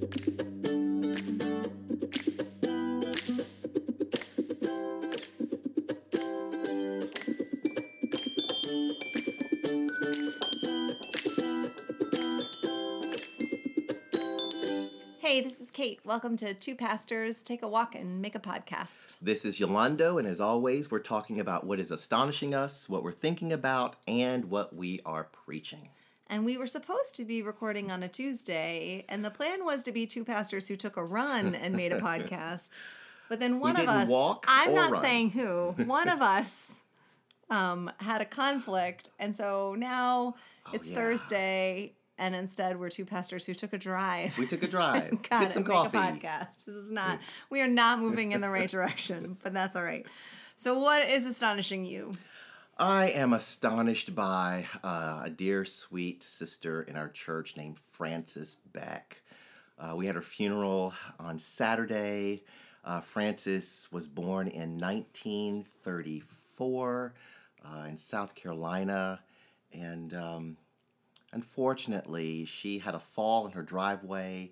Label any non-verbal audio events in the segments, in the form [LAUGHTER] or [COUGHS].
Hey, this is Kate. Welcome to Two Pastors Take a Walk and Make a Podcast. This is Yolando, and as always, we're talking about what is astonishing us, what we're thinking about, and what we are preaching. And we were supposed to be recording on a Tuesday, and the plan was to be two pastors who took a run and made a [LAUGHS] podcast. But then one of us, I'm not run. saying who, [LAUGHS] one of us um, had a conflict. And so now it's Oh, yeah. Thursday, and instead we're two pastors who took a drive. We took a drive, Got [LAUGHS] get some coffee. A podcast. This is not. We are not moving in the right direction, but that's all right. So, what is astonishing you? I am astonished by uh, a dear, sweet sister in our church named Frances Beck. Uh, we had her funeral on Saturday. Uh, Frances was born in 1934 uh, in South Carolina, and um, unfortunately, she had a fall in her driveway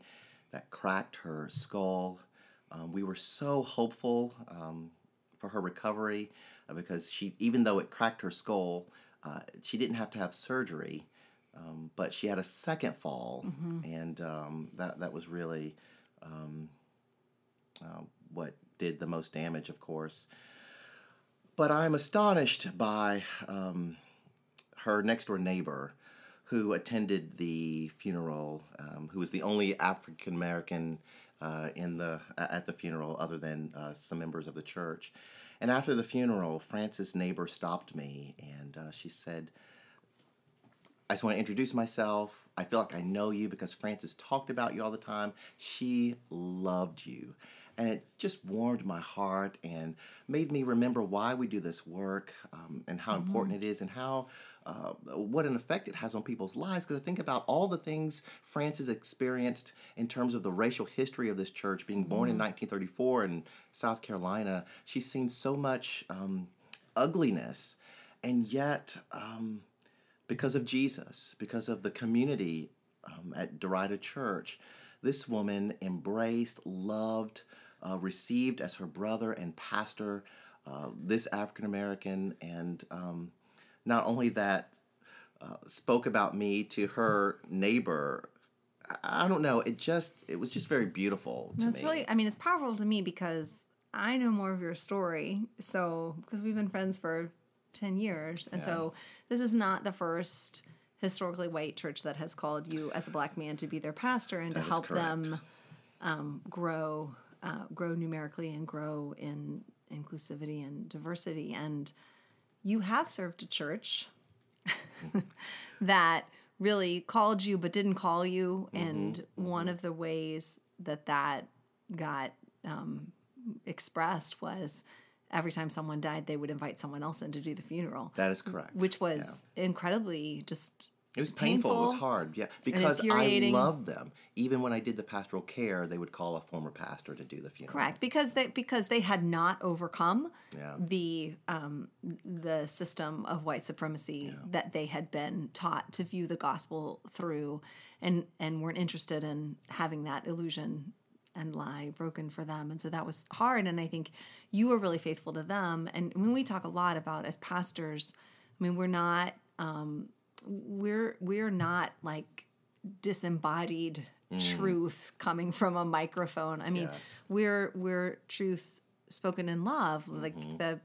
that cracked her skull. Um, we were so hopeful um, for her recovery because she, even though it cracked her skull, uh, she didn't have to have surgery. Um, but she had a second fall, and um, that that was really um, uh, what did the most damage, of course. But I'm astonished by um, her next door neighbor who attended the funeral, um, who was the only African American uh, in the at the funeral, other than uh, some members of the church. And after the funeral, Frances' neighbor stopped me and uh, she said, I just want to introduce myself. I feel like I know you because Frances talked about you all the time. She loved you. And it just warmed my heart and made me remember why we do this work um, and how important it is and how uh, what an effect it has on people's lives. Because I think about all the things Frances experienced in terms of the racial history of this church, being born in 1934 in South Carolina. She's seen so much um, ugliness, and yet. Um, because of Jesus, because of the community um, at Derita Church, this woman embraced, loved, uh, received as her brother and pastor uh, this African American, and um, not only that, uh, spoke about me to her neighbor. I, I don't know. It just it was just very beautiful to It's me. really, I mean, it's powerful to me because I know more of your story. So, because we've been friends for 10 years. And so, this is not the first historically white church that has called you as a black man to be their pastor and That to help correct. them um, grow, uh, grow numerically and grow in inclusivity and diversity. And you have served a church [LAUGHS] that really called you but didn't call you and one of the ways that that got um, expressed was every time someone died they would invite someone else in to do the funeral. That is correct. which was incredibly just It was painful. It was hard. Yeah, because I loved them. Even when I did the pastoral care, they would call a former pastor to do the funeral. correct because they because they had not overcome Yeah. the um, the system of white supremacy that they had been taught to view the gospel through and and weren't interested in having that illusion and lie broken for them and so that was hard and i think you were really faithful to them and when we talk a lot about as pastors i mean we're not um, we're we're not like disembodied mm. truth coming from a microphone. I mean, Yes. we're we're truth spoken in love, like mm-hmm. the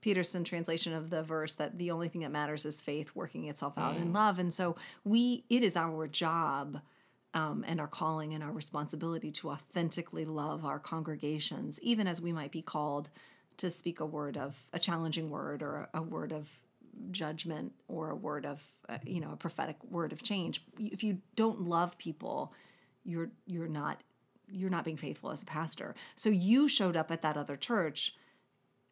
Peterson translation of the verse that the only thing that matters is faith working itself out in mm. love. And so we it is our job um, and our calling and our responsibility to authentically love our congregations, even as we might be called to speak a word of a challenging word or a, a word of judgment or a word of uh, you know a prophetic word of change. If you don't love people you're you're not you're not being faithful as a pastor. So you showed up at that other church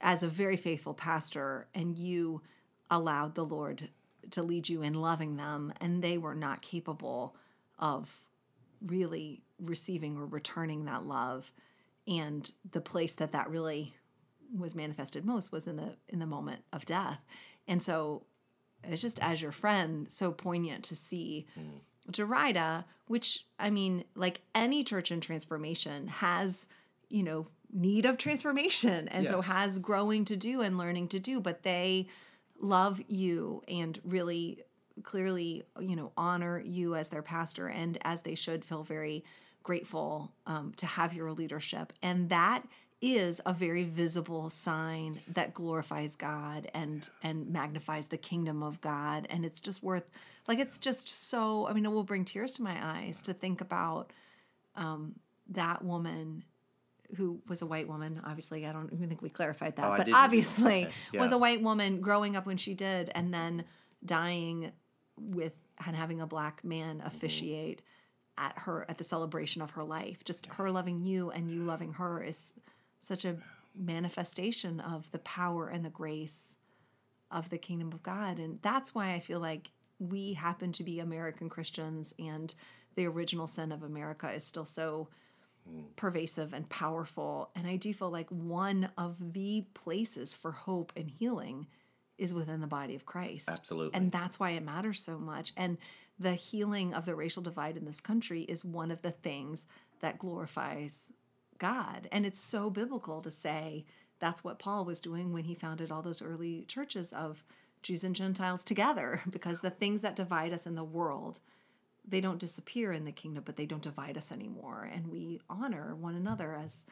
as a very faithful pastor and you allowed the lord to lead you in loving them and they were not capable of really receiving or returning that love. And the place that that really was manifested most was in the in the moment of death and so it's just as your friend so poignant to see Derita, which I mean, like any church in transformation has, you know, need of transformation and so has growing to do and learning to do, but they love you and really clearly, you know, honor you as their pastor and as they should feel very grateful um, to have your leadership. And that is a very visible sign that glorifies God and and magnifies the kingdom of God. And it's just worth like it's just so I mean it will bring tears to my eyes to think about um, that woman who was a white woman. Obviously I don't even think we clarified that Oh, but obviously Okay, was a white woman growing up when she did and then dying with and having a black man Mm-hmm. officiate at her at the celebration of her life. Just her loving you and you loving her is such a manifestation of the power and the grace of the kingdom of God. And that's why I feel like we happen to be American Christians and the original sin of America is still so pervasive and powerful. And I do feel like one of the places for hope and healing is within the body of Christ. Absolutely. And that's why it matters so much. And the healing of the racial divide in this country is one of the things that glorifies God. And it's so biblical to say that's what Paul was doing when he founded all those early churches of Jews and Gentiles together, [LAUGHS] because the things that divide us in the world, they don't disappear in the kingdom, but they don't divide us anymore. And we honor one another as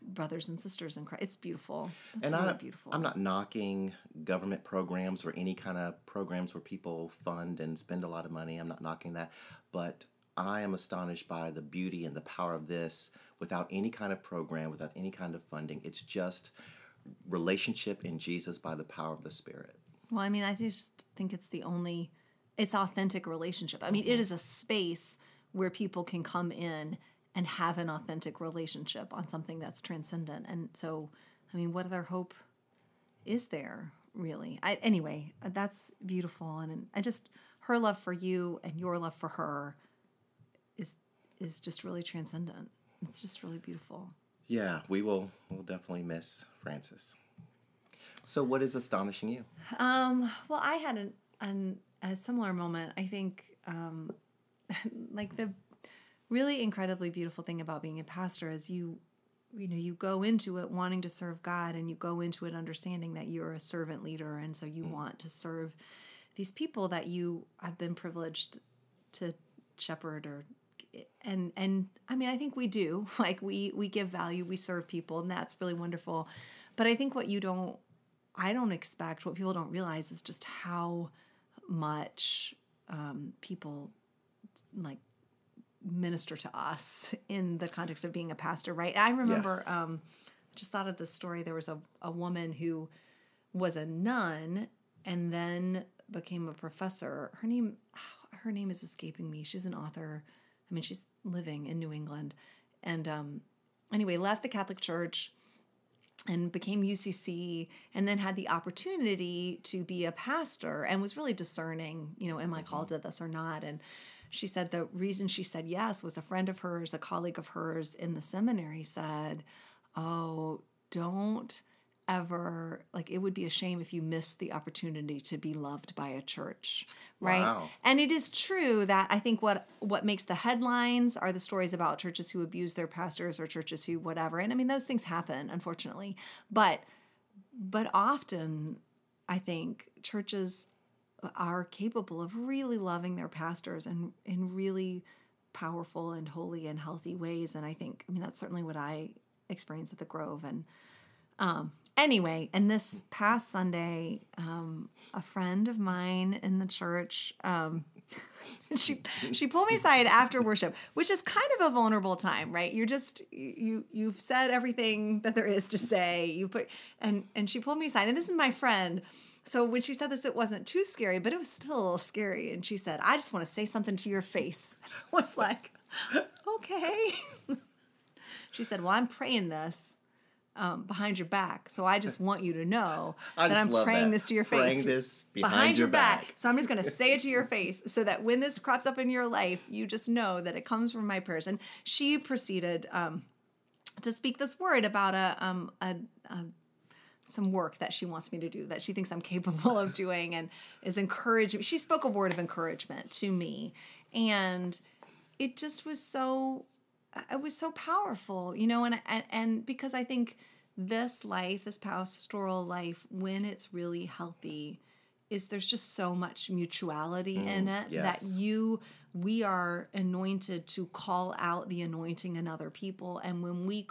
brothers and sisters in Christ. It's beautiful. It's and really I, beautiful. I'm not knocking government programs or any kind of programs where people fund and spend a lot of money. I'm not knocking that. But I am astonished by the beauty and the power of this without any kind of program, without any kind of funding. It's just relationship in Jesus by the power of the Spirit. Well, I mean, I just think it's the only, it's authentic relationship. I mean, it mm-hmm. is a space where people can come in and have an authentic relationship on something that's transcendent. And so, I mean, what other hope is there really? I, anyway, that's beautiful. And I just, her love for you and your love for her is, is just really transcendent. It's just really beautiful. Yeah, we will we'll definitely miss Francis. So what is astonishing you? Um, well, I had an, an a similar moment. I think, um, [LAUGHS] like the really incredibly beautiful thing about being a pastor is you, you know, you go into it wanting to serve God, and you go into it understanding that you're a servant leader, and so you want to serve these people that you have been privileged to shepherd or and and I mean I think we do. [LAUGHS] Like we we give value we serve people and that's really wonderful. But I think what you don't I don't expect what people don't realize is just how much um, people like minister to us [LAUGHS] in the context of being a pastor right? I remember Yes. um, just thought of this story. There was a, a woman who was a nun and then became a professor. Her name her name is escaping me. She's an author i mean she's living in new england and um anyway left the catholic church and became UCC and then had the opportunity to be a pastor and was really discerning, you know, am I called to this or not? And she said the reason she said yes was a friend of hers, a colleague of hers in the seminary said, Oh, don't ever like it would be a shame if you missed the opportunity to be loved by a church right? Wow. and it is true that i think what what makes the headlines are the stories about churches who abuse their pastors or churches who whatever. And i mean those things happen unfortunately. But but often i think churches are capable of really loving their pastors and in really powerful and holy and healthy ways. And i think i mean that's certainly what i experienced at the grove. And um anyway and this past sunday um a friend of mine in the church um [LAUGHS] she she pulled me aside after worship which is kind of a vulnerable time right? You're just you you've said everything that there is to say. You put and and she pulled me aside and this is my friend. So when she said this it wasn't too scary but it was still a little scary. And she said i just want to say something to your face. [LAUGHS] I was like okay. [LAUGHS] She said well i'm praying this um, behind your back so i just want you to know [LAUGHS] that i'm praying that. this to your Praying face this behind your back. so I'm just going to say it to your [LAUGHS] face so that when this crops up in your life, you just know that it comes from my prayers. And she proceeded um, to speak this word about a, um, a, a some work that she wants me to do that she thinks I'm [LAUGHS] capable of doing and is encouraging. She spoke a word of encouragement to me. and it just was so it was so powerful you know and and, and because i think this life this pastoral life when it's really healthy is there's just so much mutuality mm, in it that you we are anointed to call out the anointing in other people. And when we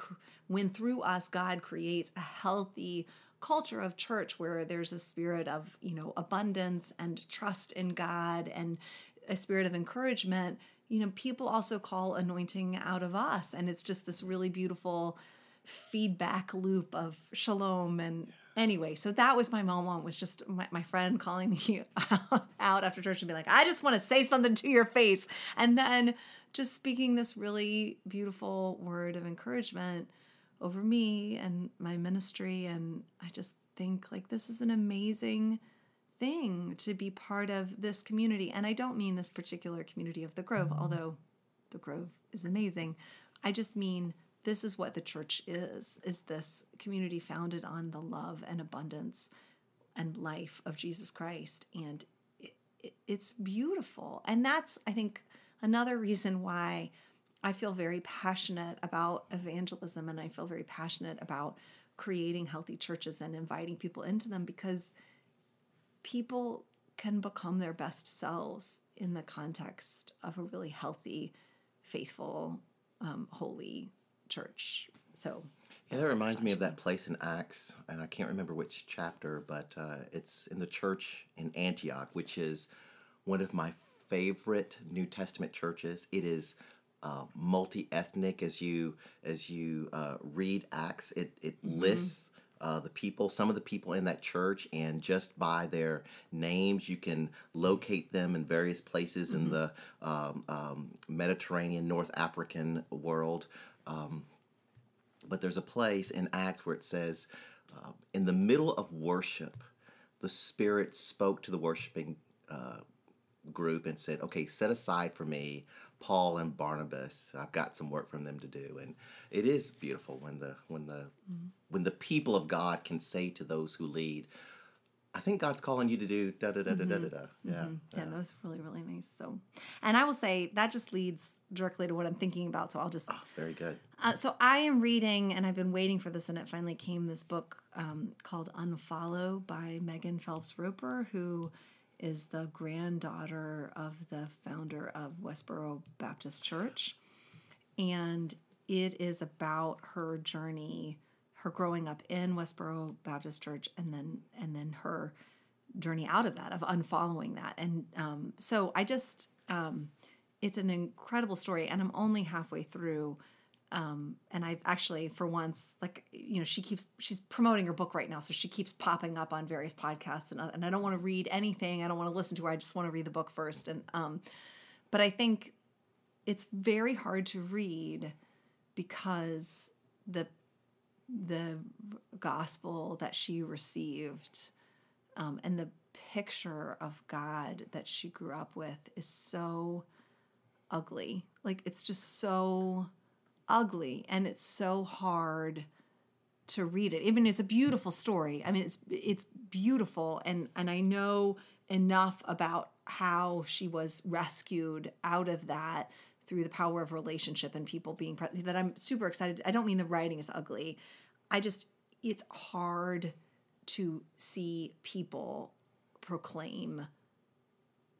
when through us god creates a healthy culture of church where there's a spirit of you know abundance and trust in god and a spirit of encouragement you know people also call anointing out of us and it's just this really beautiful feedback loop of shalom and anyway so that was my moment was just my, my friend calling [LAUGHS] me out after church and be like i just want to say something to your face. And then just speaking this really beautiful word of encouragement over me and my ministry and i just think like this is an amazing thing to be part of this community and i don't mean this particular community of the grove mm-hmm. although the grove is amazing. I just mean this is what the church is is this community founded on the love and abundance and life of jesus christ and it, it, it's beautiful. And that's i think another reason why i feel very passionate about evangelism and i feel very passionate about creating healthy churches and inviting people into them because people can become their best selves in the context of a really healthy faithful um, holy church so Yeah, that reminds me of that place in Acts, and I can't remember which chapter, but uh, it's in the church in Antioch, which is one of my favorite New Testament churches. It is uh, multi-ethnic as you as you uh, read Acts. It it lists uh, the people, some of the people in that church, and just by their names, you can locate them in various places in the um, um, Mediterranean, North African world. Um, but there's a place in Acts where it says, uh, in the middle of worship, the Spirit spoke to the worshiping uh, group and said, "Okay, set aside for me Paul and Barnabas. I've got some work from them to do." And it is beautiful when the when the when the people of God can say to those who lead, "I think God's calling you to do da da da da da da da." Yeah. yeah no was really really nice so and i will say that just leads directly to what i'm thinking about so i'll just Oh, very good. Uh, so I am reading, and I've been waiting for this, and it finally came. This book um, called "Unfollow" by Megan Phelps Roper, who is the granddaughter of the founder of Westboro Baptist Church, and it is about her journey, her growing up in Westboro Baptist Church, and then and then her journey out of that, of unfollowing that, and um, so I just. Um, it's an incredible story and i'm only halfway through um, and i've actually for once like you know she keeps she's promoting her book right now so she keeps popping up on various podcasts and, and i don't want to read anything i don't want to listen to her i just want to read the book first and um, but i think it's very hard to read because the the gospel that she received um, and the picture of god that she grew up with is so ugly. Like it's just so ugly and it's so hard to read it. Even it's a beautiful story. I mean it's it's beautiful and and I know enough about how she was rescued out of that through the power of relationship and people being present that I'm super excited. I don't mean the writing is ugly. I just it's hard to see people proclaim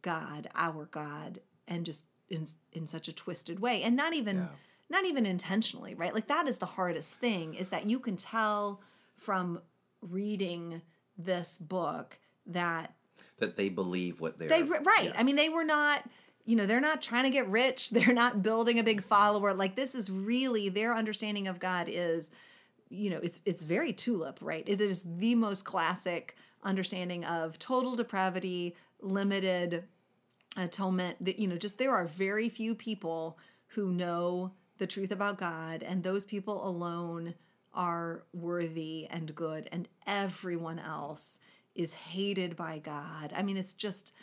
God, our God, and just in in such a twisted way, and not even Yeah. Not even intentionally, right? Like that is the hardest thing is that you can tell from reading this book that That they believe what they're they right. I mean, they were not. You know, they're not trying to get rich. [LAUGHS] They're not building a big follower. Like this is really their understanding of God is, you know, it's it's very tulip, right? It is the most classic understanding of total depravity, limited atonement. That you know, just there are very few people who know the truth about God, and those people alone are worthy and good, and everyone else is hated by God. I mean, it's just,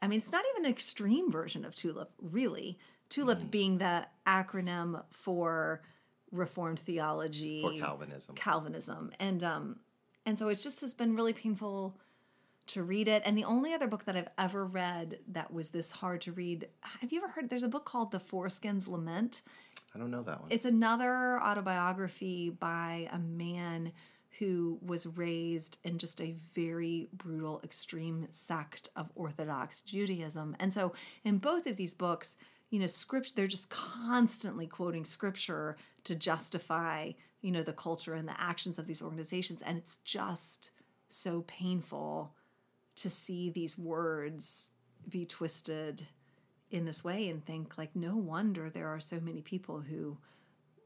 I mean, it's not even an extreme version of TULIP, really. TULIP being the acronym for Reformed theology, for Calvinism. Calvinism, and um, and so it's just has been really painful to read it. And the only other book that I've ever read that was this hard to read, have you ever heard? There's a book called The Foreskin's Lament. I don't know that one. It's another autobiography by a man who was raised in just a very brutal, extreme sect of Orthodox Judaism. And so, in both of these books, you know, script, they're just constantly quoting scripture to justify, you know, the culture and the actions of these organizations. And it's just so painful to see these words be twisted in this way and think like no wonder there are so many people who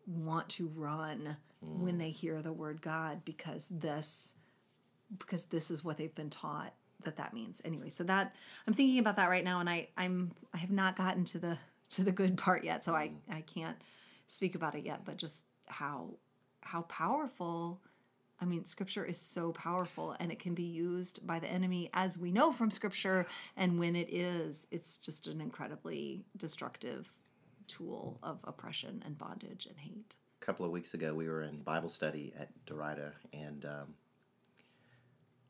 want to run mm. when they hear the word god because this because this is what they've been taught that that means anyway so that i'm thinking about that right now and i i'm i have not gotten to the to the good part yet so i i can't speak about it yet but just how how powerful I mean, scripture is so powerful and it can be used by the enemy, as we know from scripture. And when it is, it's just an incredibly destructive tool of oppression and bondage and hate. A couple of weeks ago, we were in Bible study at Derita, and um,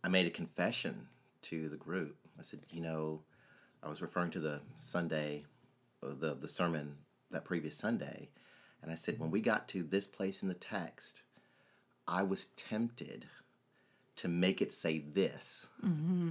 I made a confession to the group. I said, you know, I was referring to the Sunday, uh, the, the sermon that previous Sunday, and I said, when we got to this place in the text, I was tempted to make it say this, mm-hmm.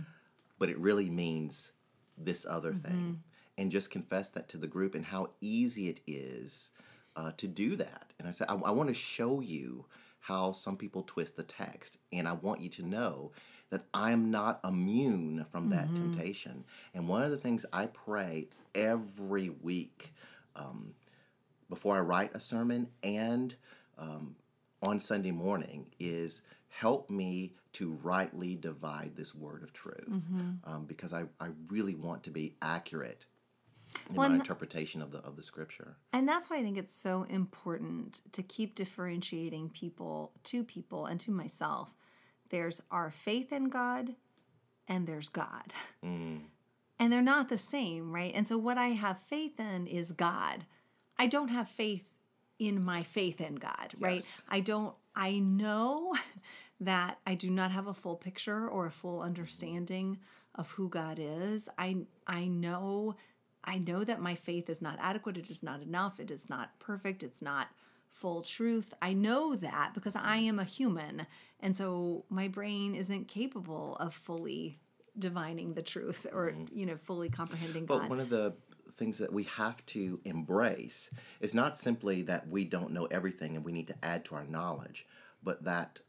but it really means this other mm-hmm. thing. And just confess that to the group and how easy it is uh, to do that. And I said, I, I want to show you how some people twist the text. And I want you to know that I'm not immune from that mm-hmm. temptation. And one of the things I pray every week um, before I write a sermon and um, on Sunday morning is help me to rightly divide this word of truth mm-hmm. um, because I, I really want to be accurate in well, my interpretation of the of the scripture. And that's why I think it's so important to keep differentiating people to people and to myself. There's our faith in God and there's God. Mm. And they're not the same, right? And so what I have faith in is God. I don't have faith in my faith in God, right? I don't, I know [LAUGHS] that I do not have a full picture or a full understanding of who God is. I, I know, I know that my faith is not adequate. It is not enough. It is not perfect. It's not full truth. I know that because I am a human. And so my brain isn't capable of fully divining the truth or, mm-hmm. you know, fully comprehending but God. But one of the things that we have to embrace is not simply that we don't know everything and we need to add to our knowledge, but that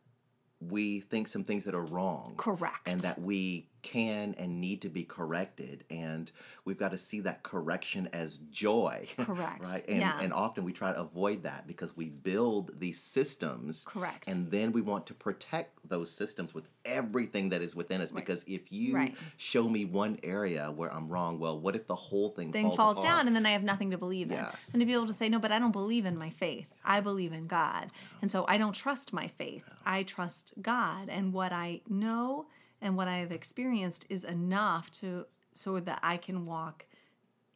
we think some things that are wrong. Correct. And that we can and need to be corrected and we've got to see that correction as joy [LAUGHS] correct. right? And, yeah. and often we try to avoid that because we build these systems correct. and then we want to protect those systems with everything that is within us right. because if you right. show me one area where i'm wrong well what if the whole thing, thing falls, falls down and then i have nothing to believe in. Yes. and to be able to say no but i don't believe in my faith. I believe in god. And so i don't trust my faith. I trust god and what i know and what I have experienced is enough to so that I can walk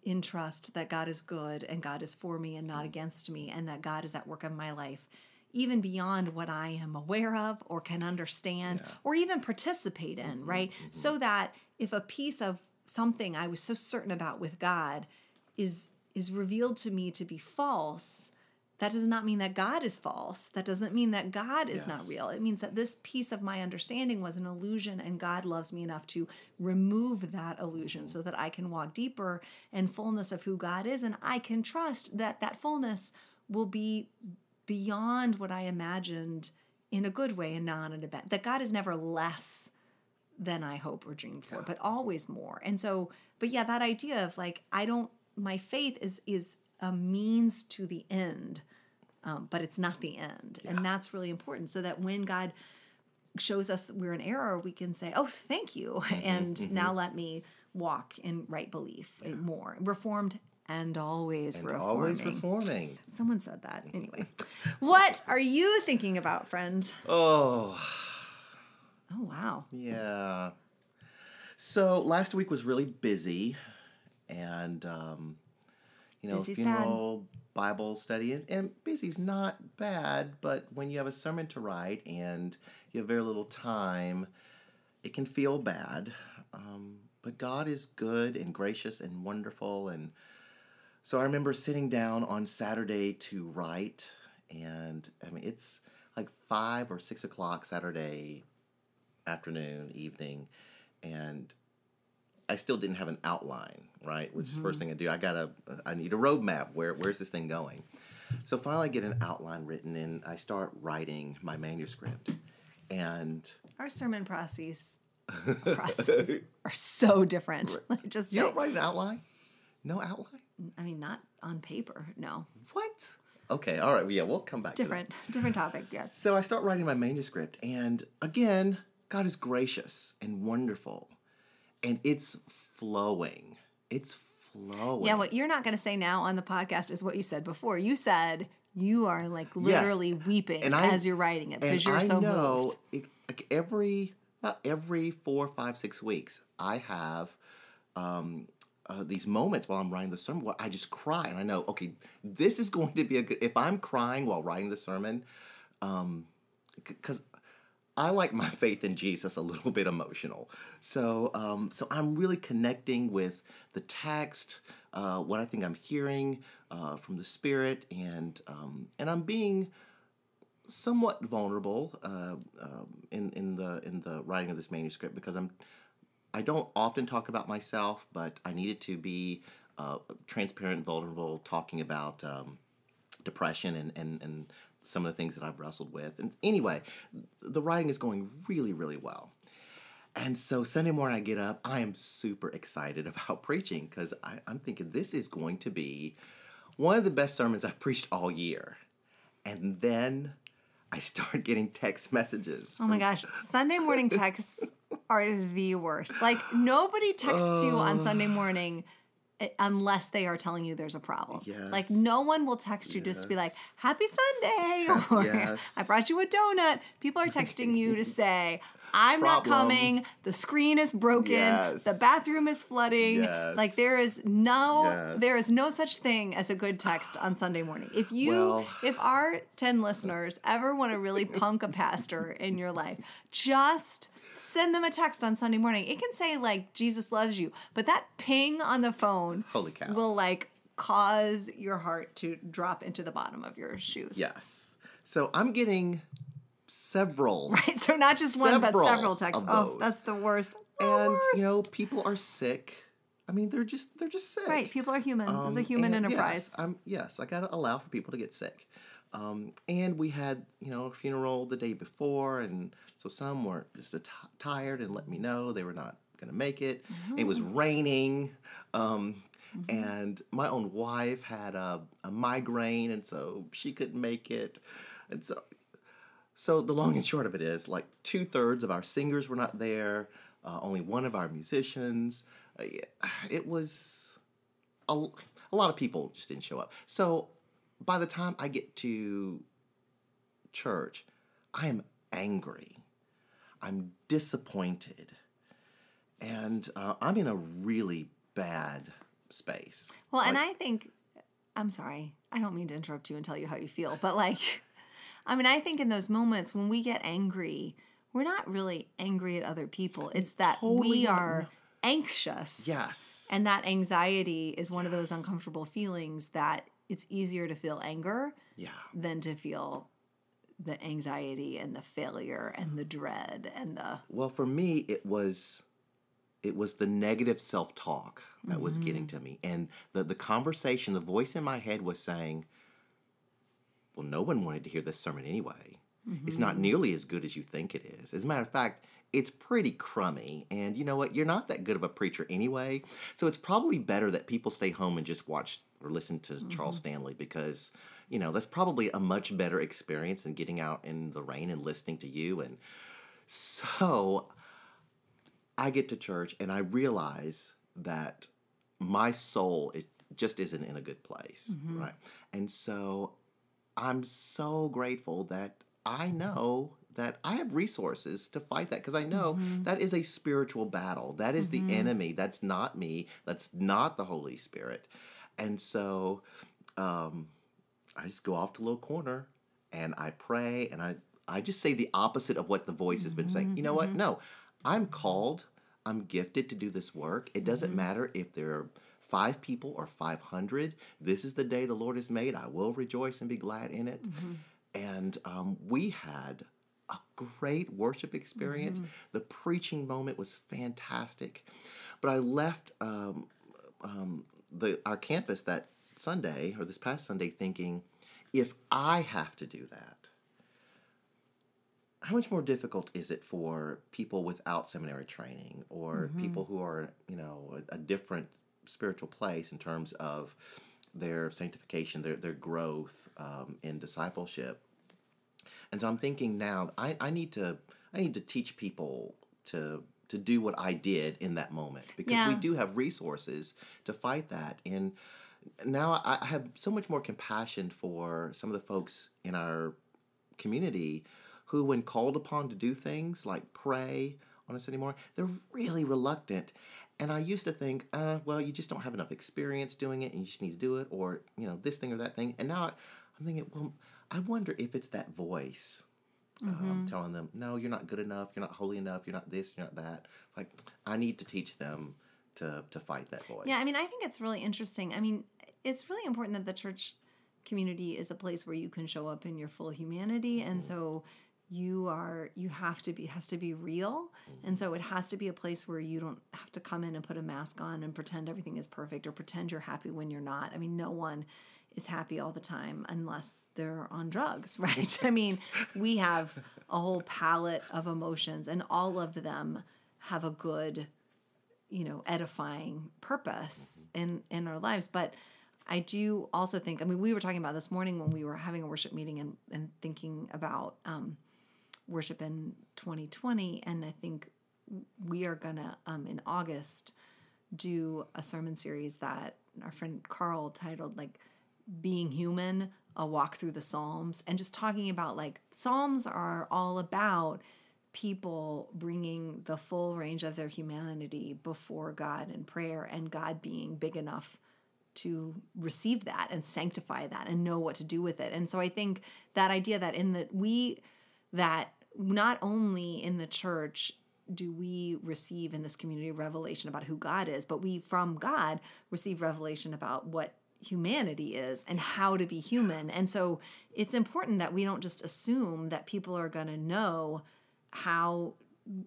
in trust that God is good and God is for me and not against me and that God is at work in my life even beyond what I am aware of or can understand yeah. or even participate in, mm-hmm, right? Mm-hmm. So that if a piece of something I was so certain about with God is is revealed to me to be false, that does not mean that God is false. That doesn't mean that God is yes. not real. It means that this piece of my understanding was an illusion, and God loves me enough to remove that illusion mm-hmm. so that I can walk deeper in fullness of who God is. And I can trust that that fullness will be beyond what I imagined in a good way and not in a bad. That God is never less than I hope or dream for, yeah. but always more. And so, but yeah, that idea of like, I don't, my faith is, is, a means to the end, um, but it's not the end. Yeah. And that's really important so that when God shows us that we're in error, we can say, Oh, thank you. Mm-hmm, [LAUGHS] and mm-hmm. now let me walk in right belief yeah. more. Reformed and always and reforming. Always reforming. Someone said that. Anyway, what are you thinking about, friend? Oh. Oh, wow. Yeah. So last week was really busy, and um, you know, Busy's funeral bad. Bible study, and, and busy's not bad, but when you have a sermon to write and you have very little time, it can feel bad. Um, but God is good and gracious and wonderful. And so I remember sitting down on Saturday to write, and I mean, it's like five or six o'clock Saturday afternoon, evening, and I still didn't have an outline, right? Which is the first mm-hmm. thing I do. I gotta, I need a roadmap. Where, where's this thing going? So finally, I get an outline written, and I start writing my manuscript. And Our sermon processes processes are so different. [LAUGHS] Just you say- don't write an outline? No outline? I mean, not on paper. No, What? Okay, all right. Yeah, we'll come back. To that. different, different topic. Yes. So I start writing my manuscript, and again, God is gracious and wonderful, and it's flowing. It's flowing. Yeah, what you're not going to say now on the podcast is what you said before. You said you are like literally weeping And I- as you're writing it because you're I so know moved. it, like every about every four, five, six weeks, I have um, uh, these moments while I'm writing the sermon where I just cry, and I know, okay, this is going to be a good. If I'm crying while writing the sermon, because I like my [LAUGHS] faith in Jesus a little bit emotional. So, um, so I'm really connecting with the text, uh, what I think I'm hearing uh, from the Spirit, and um, and I'm being somewhat vulnerable uh, um, in in the in the writing of this manuscript because I'm I don't often talk about myself, but I needed to be uh, transparent, vulnerable, talking about um, depression and, and and some of the things that I've wrestled with. And anyway, the writing is going really really well. And so Sunday morning I get up, I am super excited [LAUGHS] about preaching because I'm thinking this is going to be one of the best sermons I've preached all year. And then I start [LAUGHS] getting text messages. Oh my gosh, Sunday morning [LAUGHS] texts are the worst. Like nobody texts you on Sunday morning Eh, unless they are telling you there's a problem. Like no one will text you just to be like, "Happy Sunday," [LAUGHS] or Yes. "I brought you a donut." People are texting you to [LAUGHS] say, "I'm not coming. The screen is broken. Yes. The bathroom is flooding." Yes. Like there is no Yes. there is no such thing as a good text on Sunday morning. If you Well- if our 10 listeners ever want to really punk a pastor in your life, just send them a text on Sunday morning. It can say like Jesus loves you, but that ping on the phone Holy cow. will like cause your heart to drop into the bottom of your shoes. Yes. So I'm getting several. [LAUGHS] Right? So not just one but Several texts. Oh, that's the worst. The And you know, people are sick. I mean, they're just they're just sick. Right, people are human. this is a Um, human enterprise. Yes, I'm, yes, I gotta allow for people to get sick. Um, and we had, you know, a funeral the day before, and so some were just t- tired and let me know they were not gonna make it. It was raining, um, and my own wife had a, a migraine, and so she couldn't make it. And so, so the long and short of it is, like two thirds of our singers were not there. Uh, only one of our musicians. Uh, it was a, a lot of people just didn't show up. So by the time I get to church, I am angry. I'm disappointed. And uh, I'm in a really bad space. Well, and I think, I'm sorry, I don't mean to interrupt you and tell you how you feel, but like, [LAUGHS] I mean, I think in those moments when we get angry, we're not really angry at other people. It's that Totally we are anxious. Yes. And that anxiety is one of those uncomfortable feelings that it's easier to feel anger Yeah. than to feel the anxiety and the failure and the dread and the Well, for me, it was it was the negative self-talk that was getting mm-hmm. to me, and the the conversation, the voice in my head was saying, "Well, no one wanted to hear this sermon anyway. It's not mm-hmm. nearly as good as you think it is. As a matter of fact." It's pretty crummy, and you know what? You're not that good of a preacher anyway. So it's probably better that people stay home and just watch or listen to mm-hmm. Charles Stanley because, you know, that's probably a much better experience than getting out in the rain and listening to you. And so I get to church and I realize that my soul it just isn't in a good place, mm-hmm. right? And so I'm so grateful that I know that I have resources to fight that because I know mm-hmm. that is a spiritual battle. That is the mm-hmm. enemy. That's not me. That's not the Holy Spirit. And so um, I just go off to a little corner and I pray and I I just say the opposite of what the voice has been saying. You know what? Mm-hmm. No, I'm called, I'm gifted to do this work. It doesn't matter if there are five people or 500. This is the day the Lord has made. I will rejoice and be glad in it. And um, we had a great worship experience. The preaching moment was fantastic. But I left um, um, the our campus that Sunday or this past Sunday thinking, if I have to do that, how much more difficult is it for people without seminary training or people who are, you know, a, a different spiritual place in terms of their sanctification, their their growth um, in discipleship? And so I'm thinking now, I, I need to I need to teach people to to do what I did in that moment because we do have resources to fight that. And now I have so much more compassion for some of the folks in our community who, when called upon to do things like pray on a Sunday morning, they're really reluctant. And I used to think, uh, well, you just don't have enough experience doing it, and you just need to do it, or you know, this thing or that thing. And now I'm thinking, well, I wonder if it's that voice um, mm-hmm. telling them, no, you're not good enough, you're not holy enough, you're not this, you're not that. Like, I need to teach them to to fight that voice. Yeah, I mean, I think it's really interesting. I mean, it's really important that the church community is a place where you can show up in your full humanity, and mm-hmm. so you are you have to be has to be real, and mm-hmm. so it has to be a place where you don't have to come in and put a mask on and pretend everything is perfect or pretend you're happy when you're not. I mean, no one is happy all the time unless they're on drugs, [LAUGHS] right? I mean, we have a whole palette of emotions, and all of them have a good you know edifying purpose in in our lives but i do also think i mean we were talking about this morning when we were having a worship meeting and and thinking about um worship in 2020 and i think we are gonna um in august do a sermon series that our friend carl titled like being human a walk through the psalms and just talking about like psalms are all about people bringing the full range of their humanity before God in prayer and God being big enough to receive that and sanctify that and know what to do with it. And so I think that idea that in that we that not only in the church do we receive in this community revelation about who God is, but we from God receive revelation about what humanity is and how to be human. And so it's important that we don't just assume that people are going to know how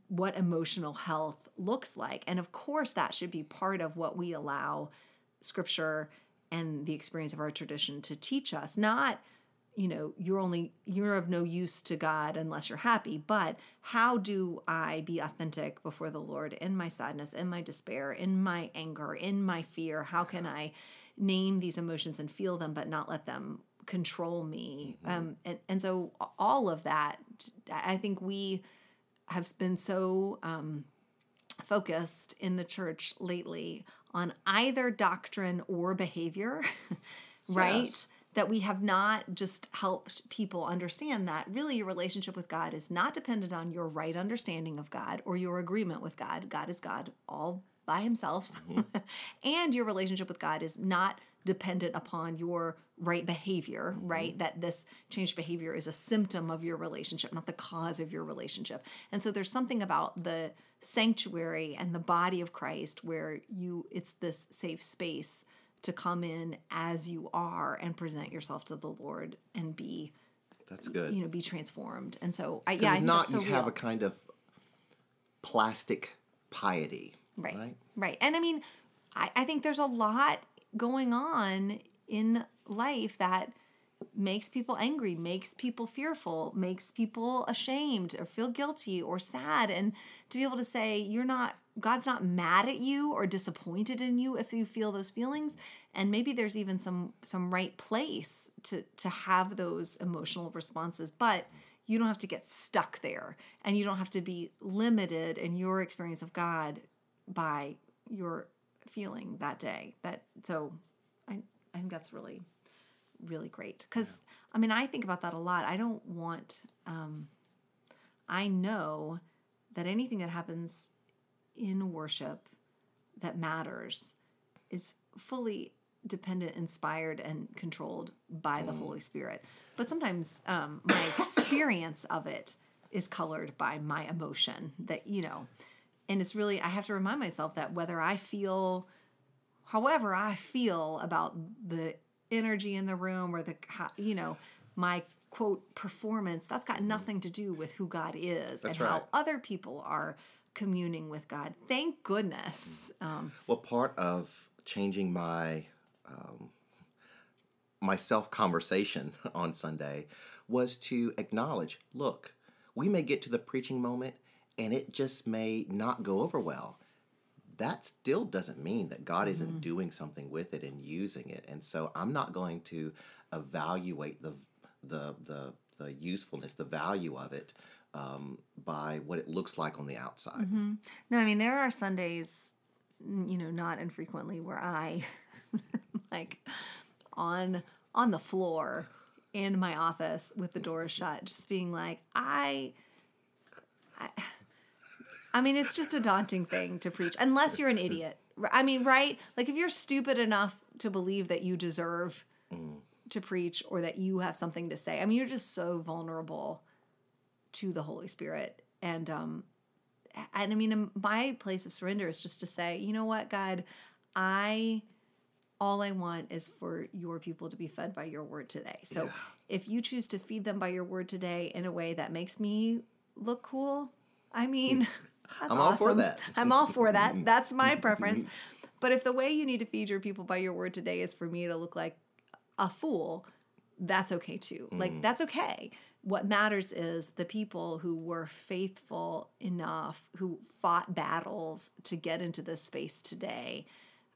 what emotional health looks like. And of course that should be part of what we allow scripture and the experience of our tradition to teach us. Not you know you're only you're of no use to god unless you're happy but how do i be authentic before the lord in my sadness in my despair in my anger in my fear how can i name these emotions and feel them but not let them control me um and, and so all of that i think we have been so um focused in the church lately on either doctrine or behavior [LAUGHS] right Yes. that we have not just helped people understand that really your relationship with God is not dependent on your right understanding of God or your agreement with God. God is God all by himself. Mm-hmm. [LAUGHS] and your relationship with God is not dependent upon your right behavior, mm-hmm. right? That this changed behavior is a symptom of your relationship, not the cause of your relationship. And so there's something about the sanctuary and the body of Christ where you it's this safe space to come in as you are and present yourself to the Lord and be, That's good. you know, be transformed. And so I yeah, I if think not, so you have a kind of plastic piety. Right. Right. Right. And I mean, I, I think there's a lot going on in life that makes people angry, makes people fearful, makes people ashamed or feel guilty or sad. And to be able to say, you're not, God's not mad at you or disappointed in you if you feel those feelings. And maybe there's even some some right place to to have those emotional responses. But you don't have to get stuck there and you don't have to be limited in your experience of God by your feeling that day. That so i i think that's really really great. Because i mean i think about that a lot. I don't want um i know that anything that happens in worship that matters is fully dependent inspired and controlled by the holy spirit. But sometimes um my [COUGHS] experience of it is colored by my emotion that you know and it's really i have to remind myself that whether i feel however i feel about the energy in the room or the you know my quote performance that's got nothing to do with who god is and That's how other people are communing with god. Thank goodness. Um, Well, part of changing my um, my self conversation [LAUGHS] on Sunday was to acknowledge, look, we may get to the preaching moment and it just may not go over well. That still doesn't mean that God isn't doing something with it and using it. And so I'm not going to evaluate the the the, the usefulness, the value of it um, by what it looks like on the outside. No, I mean there are Sundays, you know, not infrequently where I [LAUGHS] like on on the floor in my office with the doors shut, just being like, I I, I mean, it's just a daunting thing to preach unless you're an idiot. I mean, right? Like if you're stupid enough to believe that you deserve mm. to preach or that you have something to say. I mean, you're just so vulnerable to the Holy Spirit. And um and I mean, um, my place of surrender is just to say, you know what, God, I, all I want is for your people to be fed by your word today. So Yeah. if you choose to feed them by your word today in a way that makes me look cool, I mean, mm. [LAUGHS] that's I'm all for awesome. that. I'm all for that. [LAUGHS] That's my preference. But if the way you need to feed your people by your word today is for me to look like a fool, that's okay too. Like that's okay. What matters is the people who were faithful enough, who fought battles to get into this space today,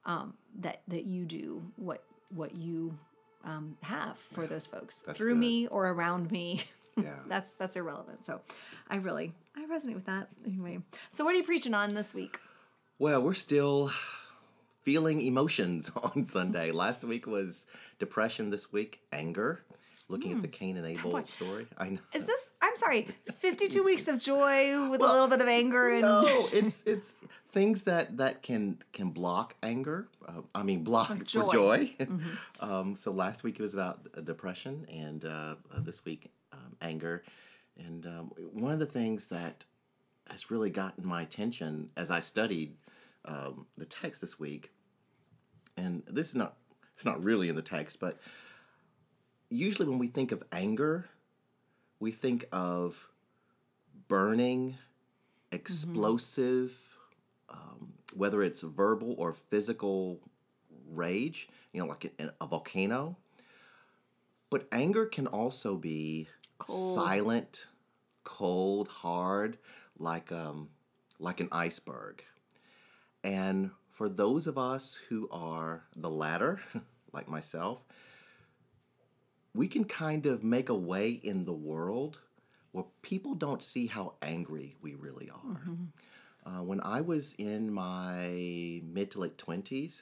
um, that that you do what what you um, have for those folks That's through good. me or around me. [LAUGHS] Yeah. [LAUGHS] that's that's irrelevant. So, I really I resonate with that anyway. So, what are you preaching on this week? Well, we're still feeling emotions [LAUGHS] on Sunday. Last week was depression. This week, anger. Looking at the Cain and Abel Hmm. boy. story. I know. Is this? I'm sorry. 52 [LAUGHS] weeks of joy with a little bit of anger and No, it's it's things that that can can block anger. Uh, I mean, block joy. joy. um, so last week it was about uh, depression, and uh, uh, this week um, anger. And um, one of the things that has really gotten my attention as I studied um, the text this week, and this is not it's not really in the text, but usually when we think of anger, we think of burning, explosive, um, whether it's verbal or physical rage, you know, like a, a volcano. But anger can also be Cold. silent, cold, hard, like um, like an iceberg. And for those of us who are the latter, [LAUGHS] like myself, we can kind of make a way in the world where people don't see how angry we really are. Uh, when I was in my mid to late 20s,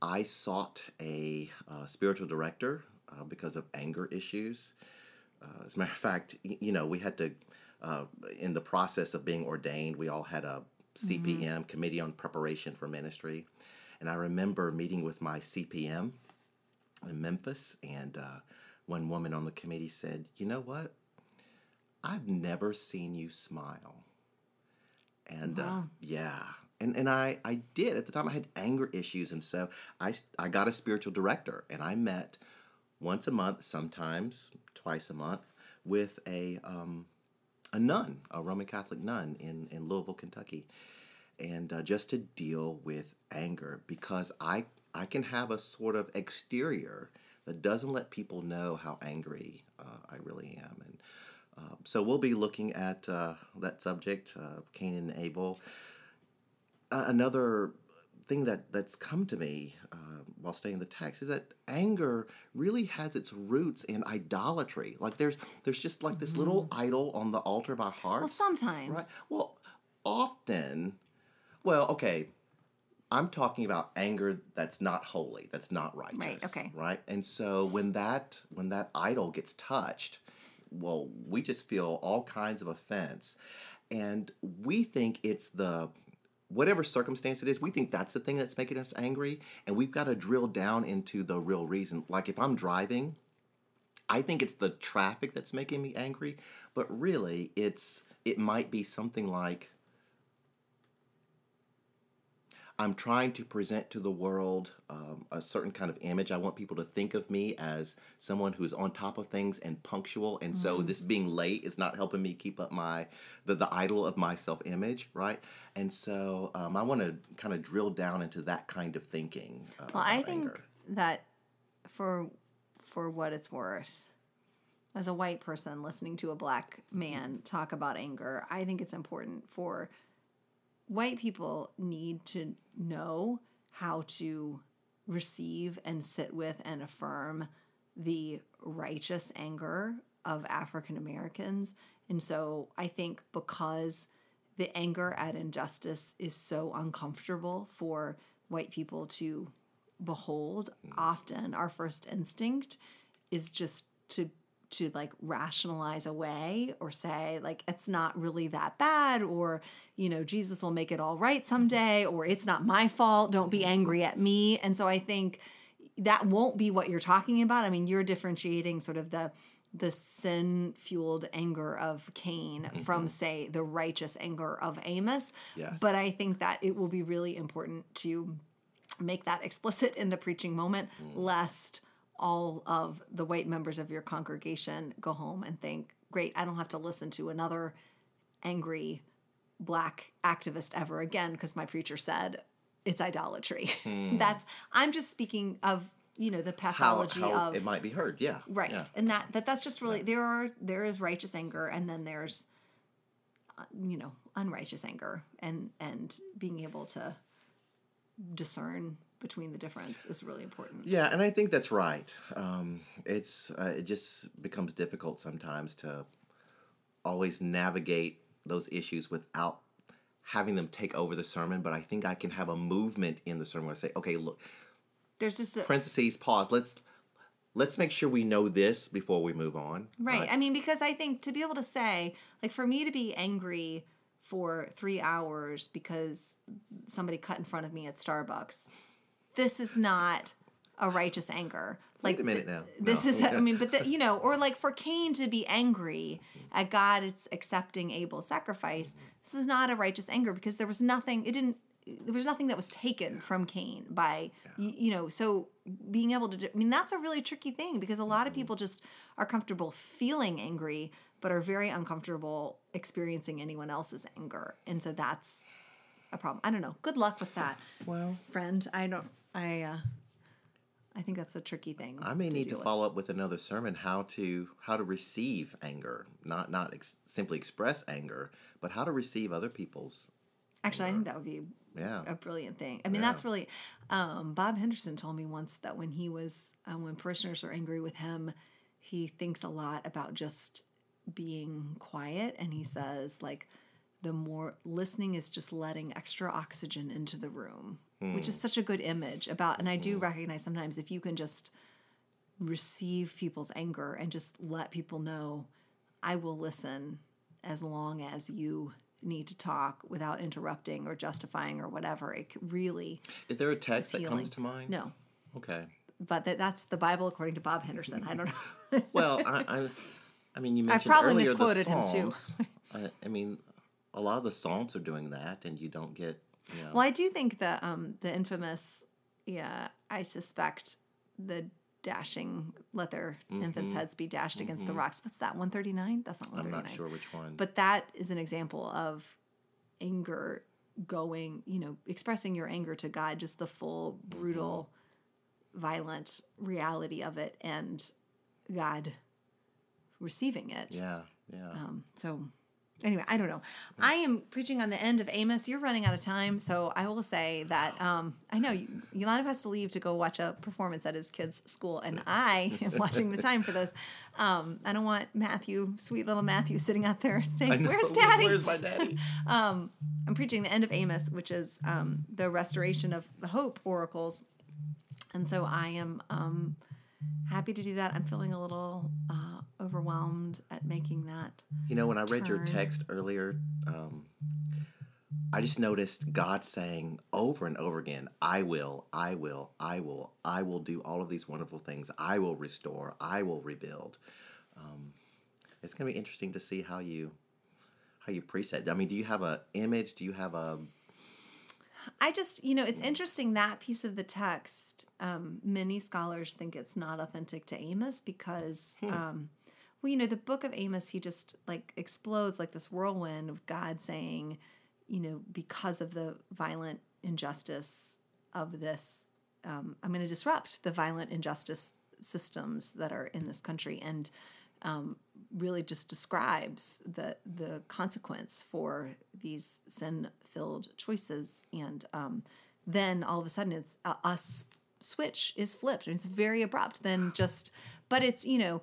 I sought a uh, spiritual director uh, because of anger issues. Uh, as a matter of fact, you know, we had to, uh, in the process of being ordained, we all had a CPM, Committee on Preparation for Ministry. And I remember meeting with my CPM in Memphis, and uh, one woman on the committee said, You know what? I've never seen you smile. And uh, Wow. yeah. And, and I, I did. At the time, I had anger issues. And so I I got a spiritual director, and I met once a month, sometimes twice a month, with a, um, a nun, a Roman Catholic nun in, in Louisville, Kentucky. And uh, just to deal with anger because I, I can have a sort of exterior that doesn't let people know how angry uh, I really am. And uh, so we'll be looking at uh, that subject, uh, Cain and Abel. Another thing that, that's come to me uh, while studying the text is that anger really has its roots in idolatry. Like there's there's just like this little idol on the altar of our hearts. well, sometimes. Right. Well, often, well, okay, I'm talking about anger that's not holy, that's not righteous. Right. Okay. Right. And so when that when that idol gets touched, well, we just feel all kinds of offense, and we think it's the whatever circumstance it is, we think that's the thing that's making us angry, and we've got to drill down into the real reason. Like if I'm driving I think it's the traffic that's making me angry, but really it's it might be something like I'm trying to present to the world um, a certain kind of image. I want people to think of me as someone who's on top of things and punctual. And so this being late is not helping me keep up my the, the idol of my self image, right? And so um, I want to kind of drill down into that kind of thinking. Uh, Well, I think anger. that for for what it's worth, as a white person listening to a black man talk about anger, I think it's important for white people need to know how to receive and sit with and affirm the righteous anger of African Americans. And so I think because the anger at injustice is so uncomfortable for white people to behold, mm. often our first instinct is just to to like rationalize away or say like it's not really that bad or you know Jesus will make it all right mm-hmm. someday or it's not my fault. Don't be mm-hmm. angry at me. And so I think that won't be what you're talking about. I mean you're differentiating sort of the the sin fueled anger of Cain from mm-hmm. say the righteous anger of Amos. Yes. but I think that it will be really important to make that explicit in the preaching moment mm. lest all of the white members of your congregation go home and think great i don't have to listen to another angry black activist ever again because my preacher said it's idolatry that's i'm just speaking of you know the pathology how of it might be heard. Yeah. right Yeah. and that that that's just really there are there is righteous anger and then there's uh, you know unrighteous anger and and being able to discern between the difference is really important Yeah, and I think that's right. Um, it's uh, it just becomes difficult sometimes to always navigate those issues without having them take over the sermon. But I think I can have a movement in the sermon where I say, okay, look, there's just a parentheses, pause. Let's let's make sure we know this before we move on. right i mean because i think to be able to say like for me to be angry for three hours because somebody cut in front of me at starbucks this is not a righteous anger. Like Wait a minute now. this No. is i mean but the, [LAUGHS] you know or like for cain to be angry at god it's accepting abel's sacrifice this is not a righteous anger because there was nothing it didn't there was nothing that was taken from cain by y you know so being able to do, i mean that's a really tricky thing because a lot of mm-hmm. people just are comfortable feeling angry but are very uncomfortable experiencing anyone else's anger. And so that's a problem. I don't know. Good luck with that Well, friend. I don't i uh i think that's a tricky thing I may need to with. follow up with another sermon how to how to receive anger, not not ex- simply express anger, but how to receive other people's. Actually, I think that would be Yeah. a brilliant thing. I mean, that's really. Um, Bob Henderson told me once that when he was uh, when parishioners are angry with him, he thinks a lot about just being quiet, and he says like, the more listening is just letting extra oxygen into the room, which is mm. such a good image about. And I do mm. recognize sometimes if you can just receive people's anger and just let people know, I will listen as long as you need to talk without interrupting or justifying or whatever. It really, Is there a text that comes to mind? no. Okay. But that, that's the Bible according to Bob Henderson. I don't know. [LAUGHS] Well, I, I, I mean, you mentioned probably earlier misquoted the him, too. Psalms. I, I mean, a lot of the Psalms are doing that, and you don't get, know. well, I do think that um the infamous, yeah, I suspect the dashing let their infants' heads be dashed against the rocks. What's that? One thirty nine. That's not one I'm not sure which one. But that is an example of anger going, you know, expressing your anger to God, just the full, brutal, violent reality of it, and God receiving it. yeah, yeah. Um, so, anyway, I don't know. I am preaching on the end of Amos. You're running out of time, so I will say that um, I know you- Yolanda has to leave to go watch a performance at his kids' school, and I am watching the time for this. Um, I don't want Matthew, sweet little Matthew, sitting out there [LAUGHS] saying, know, "Where's Daddy?" Where's my daddy? [LAUGHS] um, I'm preaching the end of Amos, which is um, the restoration of the hope oracles. And so I am um, happy to do that. I'm feeling a little uh, overwhelmed at making that. You know, when I read your text earlier, um, I just noticed God saying over and over again, I will, I will, I will, I will do all of these wonderful things. I will restore, I will rebuild. Um, it's going to be interesting to see how you how you preach that. I mean, do you have a image? Do you have a I just, you know, it's interesting that piece of the text. Um, many scholars think it's not authentic to Amos because, hmm. um, well, you know, the book of Amos, he just like explodes like this whirlwind of God saying, you know, because of the violent injustice of this, um, I'm going to disrupt the violent injustice systems that are in this country. And um, really just describes the the consequence for these sin filled choices, and um, then all of a sudden it's a, a switch is flipped, and it's very abrupt. Then just, but it's you know.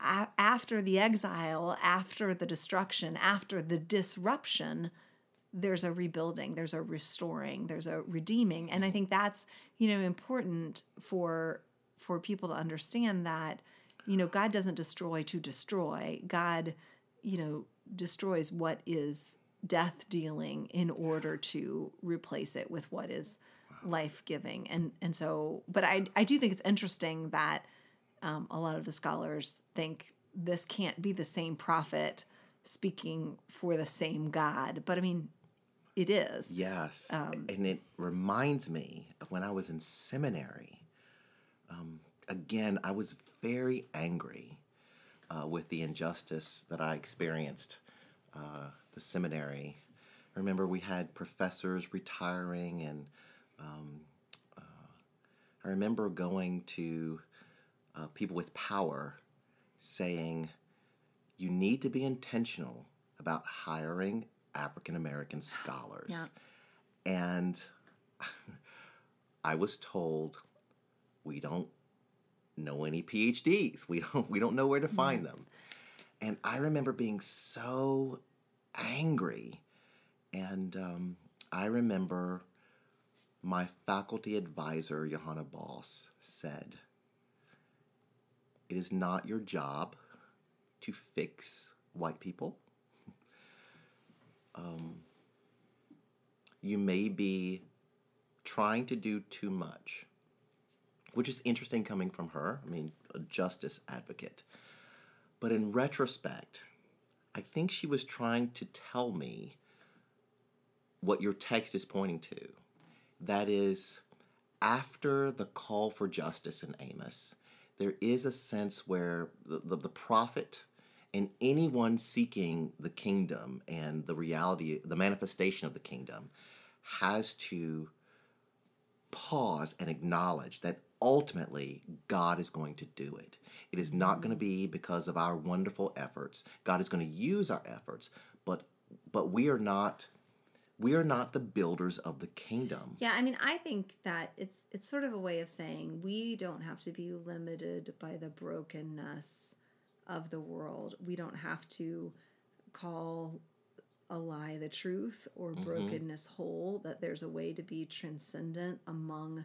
A- after the exile, after the destruction, after the disruption, there's a rebuilding, there's a restoring, there's a redeeming, and I think that's you know important for for people to understand that you know, God doesn't destroy to destroy. God, you know, destroys what is death dealing in order to replace it with what is life giving. And and so, but I I do think it's interesting that um, a lot of the scholars think this can't be the same prophet speaking for the same God. But I mean, it is. Yes. Um, and it reminds me of when I was in seminary. Um, again, I was very angry uh, with the injustice that I experienced uh, the seminary. I remember we had professors retiring, and um, uh, I remember going to uh, people with power saying, "You need to be intentional about hiring African American scholars," yeah. and [LAUGHS] I was told, "We don't know any PhDs. We don't we don't know where to find them. And I remember being so angry. And um, I remember my faculty advisor, Johanna Bos, said, It is not your job to fix white people. [LAUGHS] Um, you may be trying to do too much which is interesting coming from her. I mean, a justice advocate. But in retrospect, I think she was trying to tell me what your text is pointing to. That is, after the call for justice in Amos, there is a sense where the, the, the prophet and anyone seeking the kingdom and the reality, the manifestation of the kingdom, has to pause and acknowledge that ultimately God is going to do it. It is not going to be because of our wonderful efforts. God is going to use our efforts, but but we are not we are not the builders of the kingdom. Yeah, I mean, I think that it's it's sort of a way of saying we don't have to be limited by the brokenness of the world. We don't have to call a lie the truth or mm-hmm. brokenness mm-hmm. whole that there's a way to be transcendent among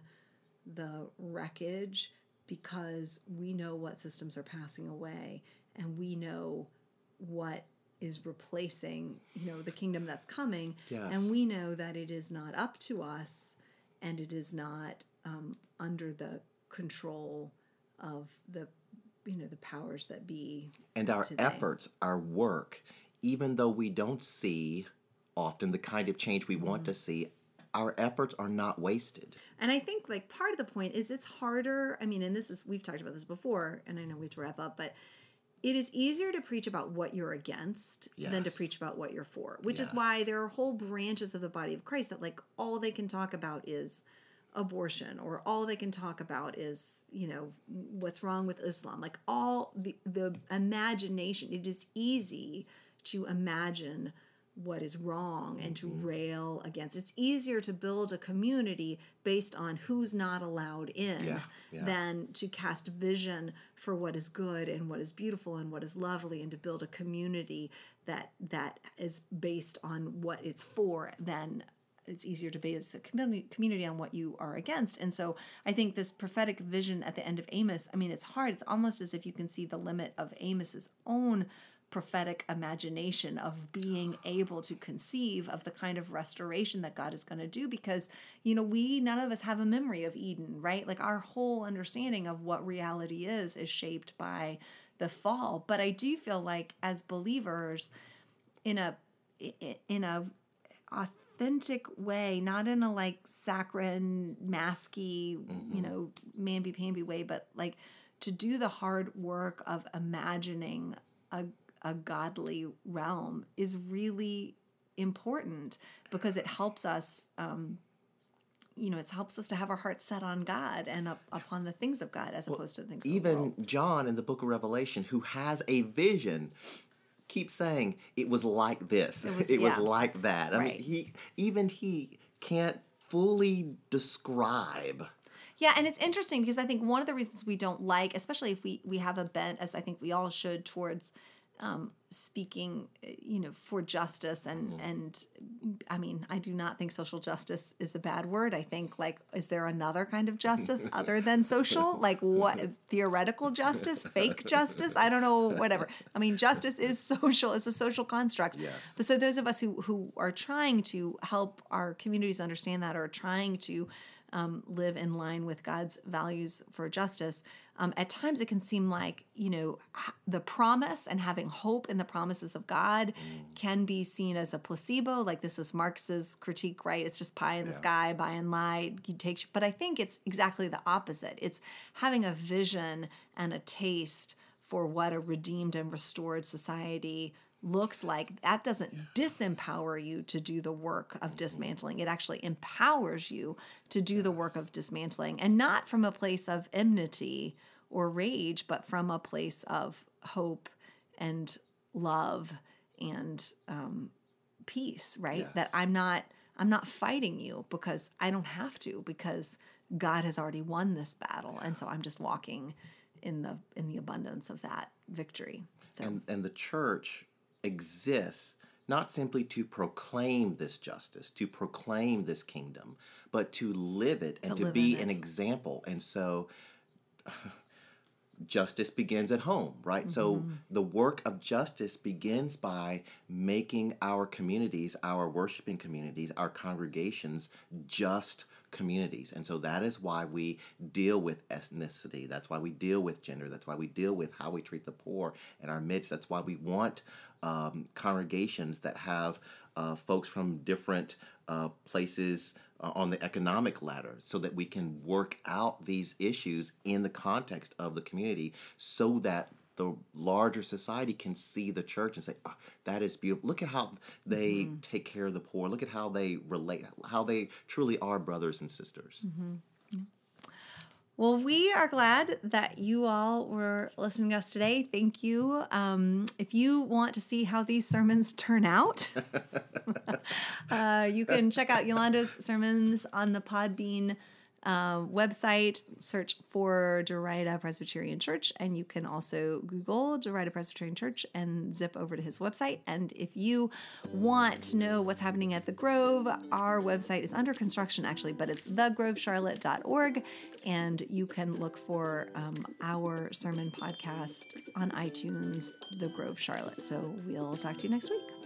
the wreckage because we know what systems are passing away and we know what is replacing you know the kingdom that's coming yes. and we know that it is not up to us and it is not um, under the control of the you know the powers that be and our today. efforts our work even though we don't see often the kind of change we mm-hmm. want to see our efforts are not wasted. And I think like part of the point is it's harder. I mean, and this is we've talked about this before, and I know we have to wrap up, but it is easier to preach about what you're against yes. than to preach about what you're for. Which yes. is why there are whole branches of the body of Christ that like all they can talk about is abortion or all they can talk about is you know what's wrong with islam like all the the imagination it is easy to imagine what is wrong and to mm-hmm. rail against. It's easier to build a community based on who's not allowed in yeah, yeah. than to cast vision for what is good and what is beautiful and what is lovely and to build a community that that is based on what it's for than it's easier to base a community, community on what you are against. And so I think this prophetic vision at the end of Amos, I mean, it's hard. It's almost as if you can see the limit of Amos's own prophetic imagination of being [SIGHS] able to conceive of the kind of restoration that God is going to do because you know we none of us have a memory of Eden right like our whole understanding of what reality is is shaped by the fall but I do feel like as believers in a in a authentic way not in a like saccharine masky mm-hmm. you know mamby pamby way but like to do the hard work of imagining a a godly realm is really important because it helps us um, you know it helps us to have our hearts set on god and up, upon the things of god as well, opposed to things even john in the book of revelation who has a vision keeps saying it was like this it [LAUGHS] was, it yeah. was like that i right. mean he even he can't fully describe yeah, and it's interesting because I think one of the reasons we don't like, especially if we we have a bent, as I think we all should, towards um, speaking, you know, for justice and mm-hmm. and I mean, I do not think social justice is a bad word. I think like, is there another kind of justice [LAUGHS] other than social? Like what theoretical justice, fake justice? I don't know. Whatever. I mean, justice is [LAUGHS] social. It's a social construct. Yes. But so those of us who who are trying to help our communities understand that, or trying to um, live in line with God's values for justice, um, at times it can seem like, you know, the promise and having hope in the promises of God mm. can be seen as a placebo. Like this is Marx's critique, right? It's just pie in the yeah. sky, by and lie. You take, but I think it's exactly the opposite. It's having a vision and a taste for what a redeemed and restored society looks like that doesn't disempower you to do the work of dismantling. It actually empowers you to do the work of dismantling and not from a place of enmity or rage but from a place of hope and love and um, peace right? Yes. that i'm not i'm not fighting you because i don't have to because god has already won this battle and so i'm just walking in the in the abundance of that victory. So. and and the church exists not simply to proclaim this justice, to proclaim this kingdom, but to live it and to, to be an example. And so [LAUGHS] justice begins at home, right? Mm-hmm. So the work of justice begins by making our communities, our worshiping communities, our congregations just communities. And so that is why we deal with ethnicity. That's why we deal with gender. That's why we deal with how we treat the poor in our midst. That's why we want um, congregations that have uh, folks from different uh, places uh, on the economic ladder so that we can work out these issues in the context of the community so that the larger society can see the church and say, oh, that is beautiful. Look at how they mm-hmm. take care of the poor. Look at how they relate, how they truly are brothers and sisters. Mm-hmm. Well, we are glad that you all were listening to us today. Thank you. Um, if you want to see how these sermons turn out, [LAUGHS] [LAUGHS] uh, you can check out Yolanda's sermons on the Podbean uh, website, search for Derita Presbyterian Church, and you can also Google Derita Presbyterian Church and zip over to his website. And if you want to know what's happening at the Grove, our website is under construction actually, but it's thegrovecharlotte.org, and you can look for um, our sermon podcast on iTunes, The Grove Charlotte. So we'll talk to you next week.